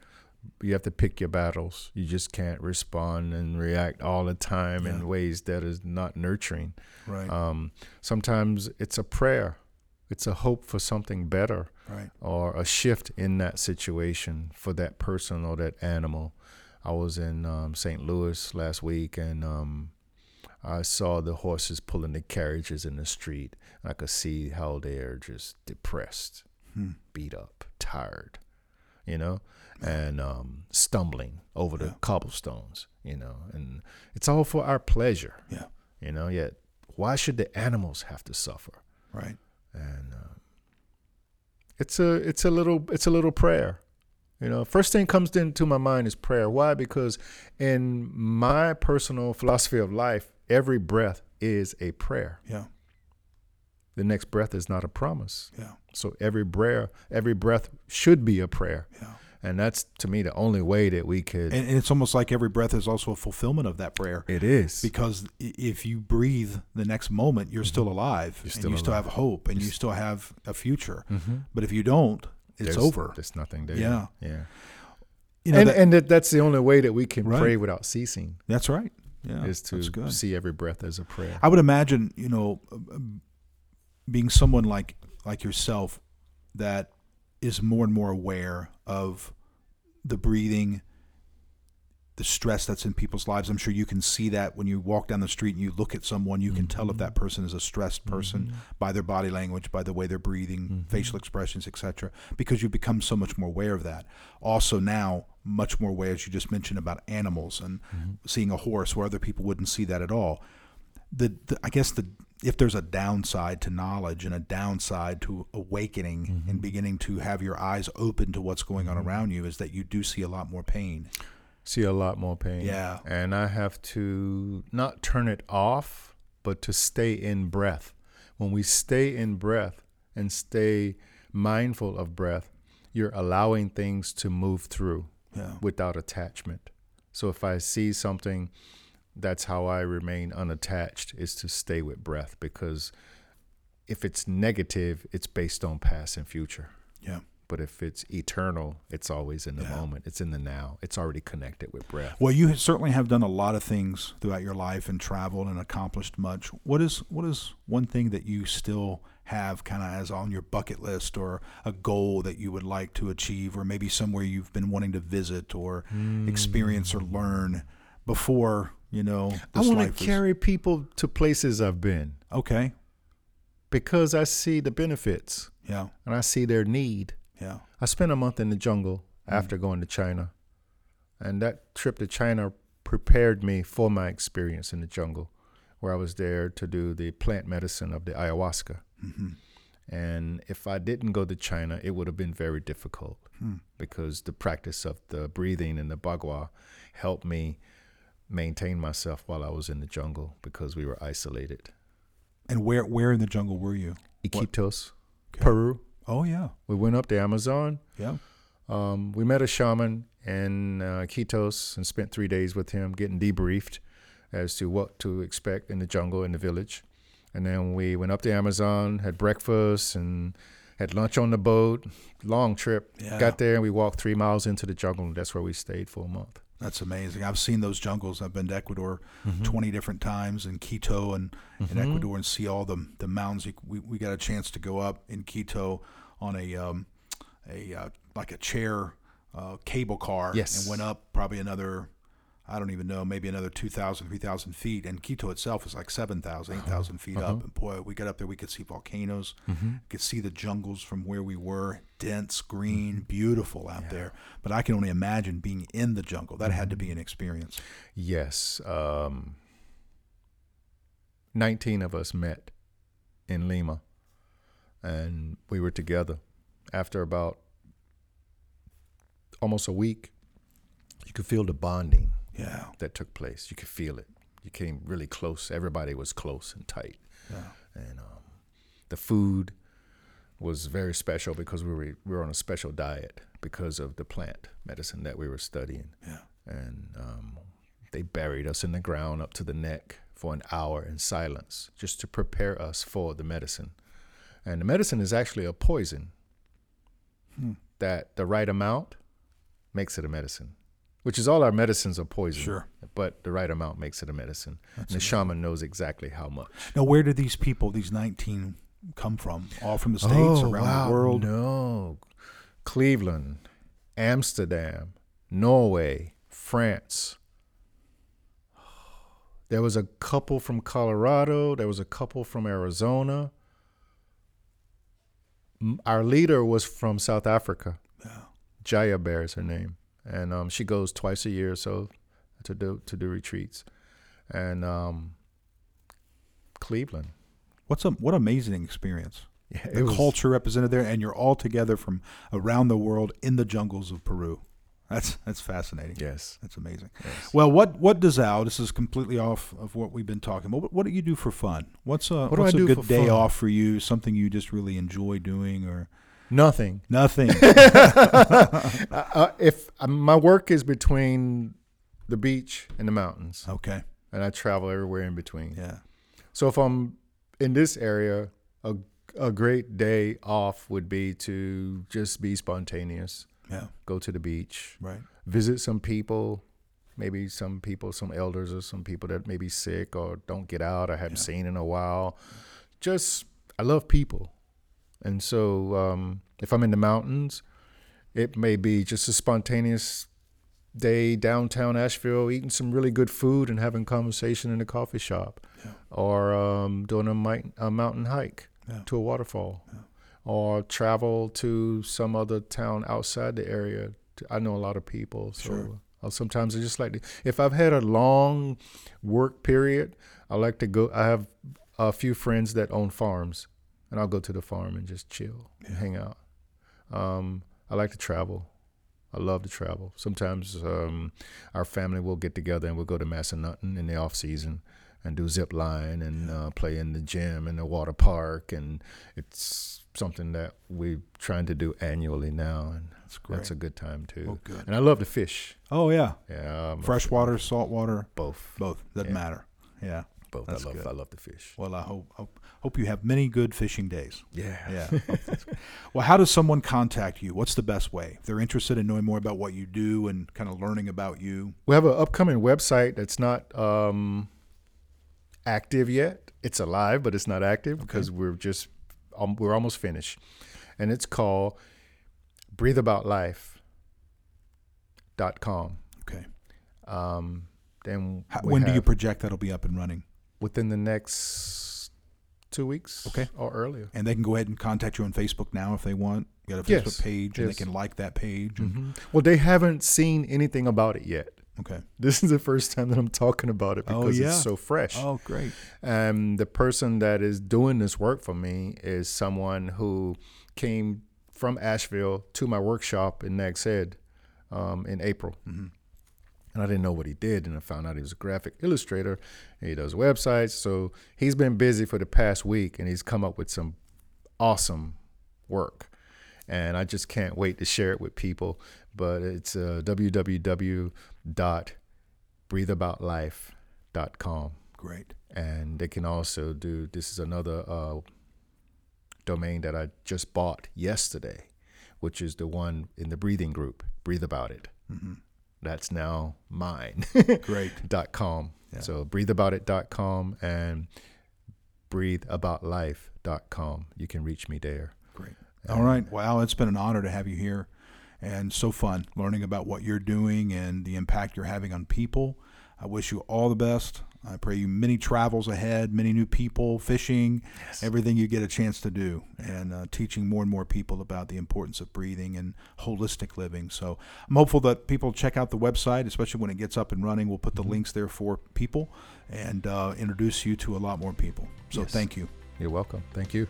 You have to pick your battles. You just can't respond and react all the time Yeah. in ways that is not nurturing. Right. Um, sometimes it's a prayer. It's a hope for something better right. or a shift in that situation for that person or that animal. I was in um, St. Louis last week and um, I saw the horses pulling the carriages in the street. I could see how they're just depressed, Hmm. beat up, tired, you know, and um, stumbling over the Yeah. cobblestones, you know, and it's all for our pleasure, Yeah. you know, yet why should the animals have to suffer? Right. And uh, it's a it's a little it's a little prayer you know first thing comes into my mind is prayer why because in my personal philosophy of life every breath is a prayer Yeah. the next breath is not a promise Yeah. so every breath every breath should be a prayer Yeah. And that's to me the only way that we could. And, and it's almost like every breath is also a fulfillment of that prayer. it is. Because if you breathe the next moment, you're still alive, Mm-hmm. You're and still you still have hope, and you still have a future. Mhm. But if you don't, it's There's- over. There's nothing there. Yeah. Yeah. You know, and that- and that, that's the only way that we can Right. pray without ceasing that's right. Yeah, is to see every breath as a prayer. I would imagine, you know, um, being someone like like yourself that is more and more aware of the breathing, the stress that's in people's lives. I'm sure you can see that when you walk down the street and you look at someone, you can tell if mm-hmm. that person is a stressed person mm-hmm. by their body language, by the way they're breathing, mm-hmm. facial expressions, etc. Because you've become so much more aware of that. Also now, much more aware, as you just mentioned about animals and seeing a horse where other people wouldn't see that at all the, the I guess the if there's a downside to knowledge and a downside to awakening mm-hmm. and beginning to have your eyes open to what's going on mm-hmm. around you is that you do see a lot more pain. see a lot more pain. Yeah. And I have to not turn it off, but to stay in breath. When we stay in breath and stay mindful of breath, you're allowing things to move through Yeah. without attachment. So if I see something, that's how I remain unattached is to stay with breath because if it's negative, it's based on past and future. Yeah. But if it's eternal, it's always in the Yeah. moment. It's in the now. It's already connected with breath. Well, you certainly have done a lot of things throughout your life and traveled and accomplished much. What is what is one thing that you still have kind of as on your bucket list or a goal that you would like to achieve or maybe somewhere you've been wanting to visit or experience or hmm. learn before, you know, I want to carry people to places I've been Okay. because I see the benefits Yeah. and I see their need. Yeah. I spent a month in the jungle after going to China, and that trip to China prepared me for my experience in the jungle, where I was there to do the plant medicine of the ayahuasca. hmm And if I didn't go to China, it would have been very difficult Hmm. because the practice of the breathing and the bagua helped me maintain myself while I was in the jungle because we were isolated. And where where in the jungle were you? Iquitos, Okay. Peru. Oh yeah. We went up the Amazon. Yeah. Um, we met a shaman in uh, Quitos and spent three days with him, getting debriefed as to what to expect in the jungle in the village. And then we went up the Amazon, had breakfast, and had lunch on the boat. Long trip. Yeah. Got there and we walked three miles into the jungle. And that's where we stayed for a month. That's amazing. I've seen those jungles. I've been to Ecuador 20 different times in Quito and in Ecuador and see all the the mountains. We, we got a chance to go up in Quito on a um, a uh, like a chair uh, cable car Yes. and went up probably another I don't even know maybe another 2,000 3,000 feet. And Quito itself is like 7,000 8,000 feet up. And boy we got up there. We could see volcanoes. We could see the jungles from where we were dense green beautiful out there but I can only imagine being in the jungle that had to be an experience Yes. Um, 19 of us met in Lima and we were together. After about almost a week, you could feel the bonding yeah that took place. You could feel it. You came really close. Everybody was close and tight. yeah And um, the food was very special because we were, we were on a special diet because of the plant medicine that we were studying yeah and um, they buried us in the ground up to the neck for an hour in silence just to prepare us for the medicine. And the medicine is actually a poison Hmm. that the right amount makes it a medicine, which is all our medicines are poison. Sure. But the right amount makes it a medicine. and the shaman knows exactly how much. Now, where did these people, these 19, come from? All from the States, around the world? Oh, No. Cleveland, Amsterdam, Norway, France. There was a couple from Colorado. There was a couple from Arizona. Our leader was from South Africa. Yeah. Jaya Bear is her name, and um, she goes twice a year or so to do to do retreats. And um, Cleveland, What's a, what amazing experience. yeah, The culture represented there, and you're all together from around the world in the jungles of Peru. That's that's fascinating. yes. That's amazing. yes. Well, what what does Al? This is completely off of what we've been talking about. What, what do you do for fun? What's a What do what's a good day fun? off for you? Something you just really enjoy doing, or Nothing. Nothing. uh, if uh, my work is between the beach and the mountains, okay. and I travel everywhere in between. Yeah. So if I'm in this area, a a great day off would be to just be spontaneous. Yeah. Go to the beach, Right. visit some people, maybe some people, some elders or some people that may be sick or don't get out or haven't Yeah. seen in a while. Just I love people. And so um, if I'm in the mountains, it may be just a spontaneous day downtown Asheville eating some really good food and having conversation in a coffee shop Yeah. or um, doing a, mi- a mountain hike Yeah. to a waterfall Yeah. or travel to some other town outside the area. I know a lot of people, so Sure. uh, sometimes I just like to. If I've had a long work period, I like to go. I have a few friends that own farms, and I'll go to the farm and just chill and hang out. Um, I like to travel. I love to travel. Sometimes um, our family will get together and we'll go to Massanutten in the off season and do zip line and uh, play in the gym and the water park and it's something that we're trying to do annually now and That's great. that's a good time too. Oh, good. And I love to fish. Oh yeah. Yeah, Freshwater, saltwater, both, both. Doesn't Yeah. matter. Yeah. Both. That's I love, good. I love to fish. Well, I hope hope, hope you have many good fishing days. Yeah, Yeah. Well, how does someone contact you? What's the best way? If they're interested in knowing more about what you do and kind of learning about you. We have an upcoming website that's not um, active yet. It's alive, but it's not active because we're just um, we're almost finished, and it's called breatheaboutlife.com. Okay. Um, then How, we when do you project that'll be up and running? Within the next two weeks? Okay. or earlier. And they can go ahead and contact you on Facebook now if they want. You got a Yes. Facebook page, and Yes. they can like that page. Mhm. Well, they haven't seen anything about it yet. Okay. This is the first time that I'm talking about it Oh, because yeah. it's so fresh. Oh, great. Um, the person that is doing this work for me is someone who came from Asheville to my workshop in Nags Head um, in April. Mhm. And I didn't know what he did, and I found out he was a graphic illustrator. He does websites, so he's been busy for the past week, and he's come up with some awesome work. And I just can't wait to share it with people. But it's uh, www.breatheaboutlife.com Great. and they can also do this is another uh, domain that I just bought yesterday, which is the one in the breathing group. Breathe about it. hmm That's now mine. Great. dot com. Yeah. So breatheaboutit.com and breatheaboutlife.com. You can reach me there. Great. All right. Well, it's been an honor to have you here and so fun learning about what you're doing and the impact you're having on people. I wish you all the best. I pray you many travels ahead, many new people, fishing, everything you get a chance to do, and uh, teaching more and more people about the importance of breathing and holistic living. So I'm hopeful that people check out the website, especially when it gets up and running. We'll put the links there for people and uh, introduce you to a lot more people. So Yes. thank you. You're welcome. Thank you.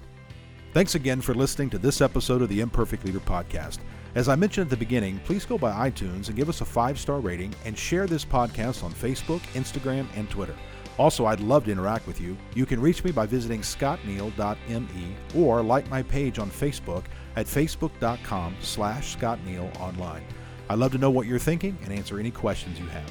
Thanks again for listening to this episode of the Imperfect Leader Podcast. As I mentioned at the beginning, please go by iTunes and give us a five star rating and share this podcast on Facebook, Instagram, and Twitter. Also, I'd love to interact with you. You can reach me by visiting scottneal.me or like my page on Facebook at facebook.com slash scottneal online. I'd love to know what you're thinking and answer any questions you have.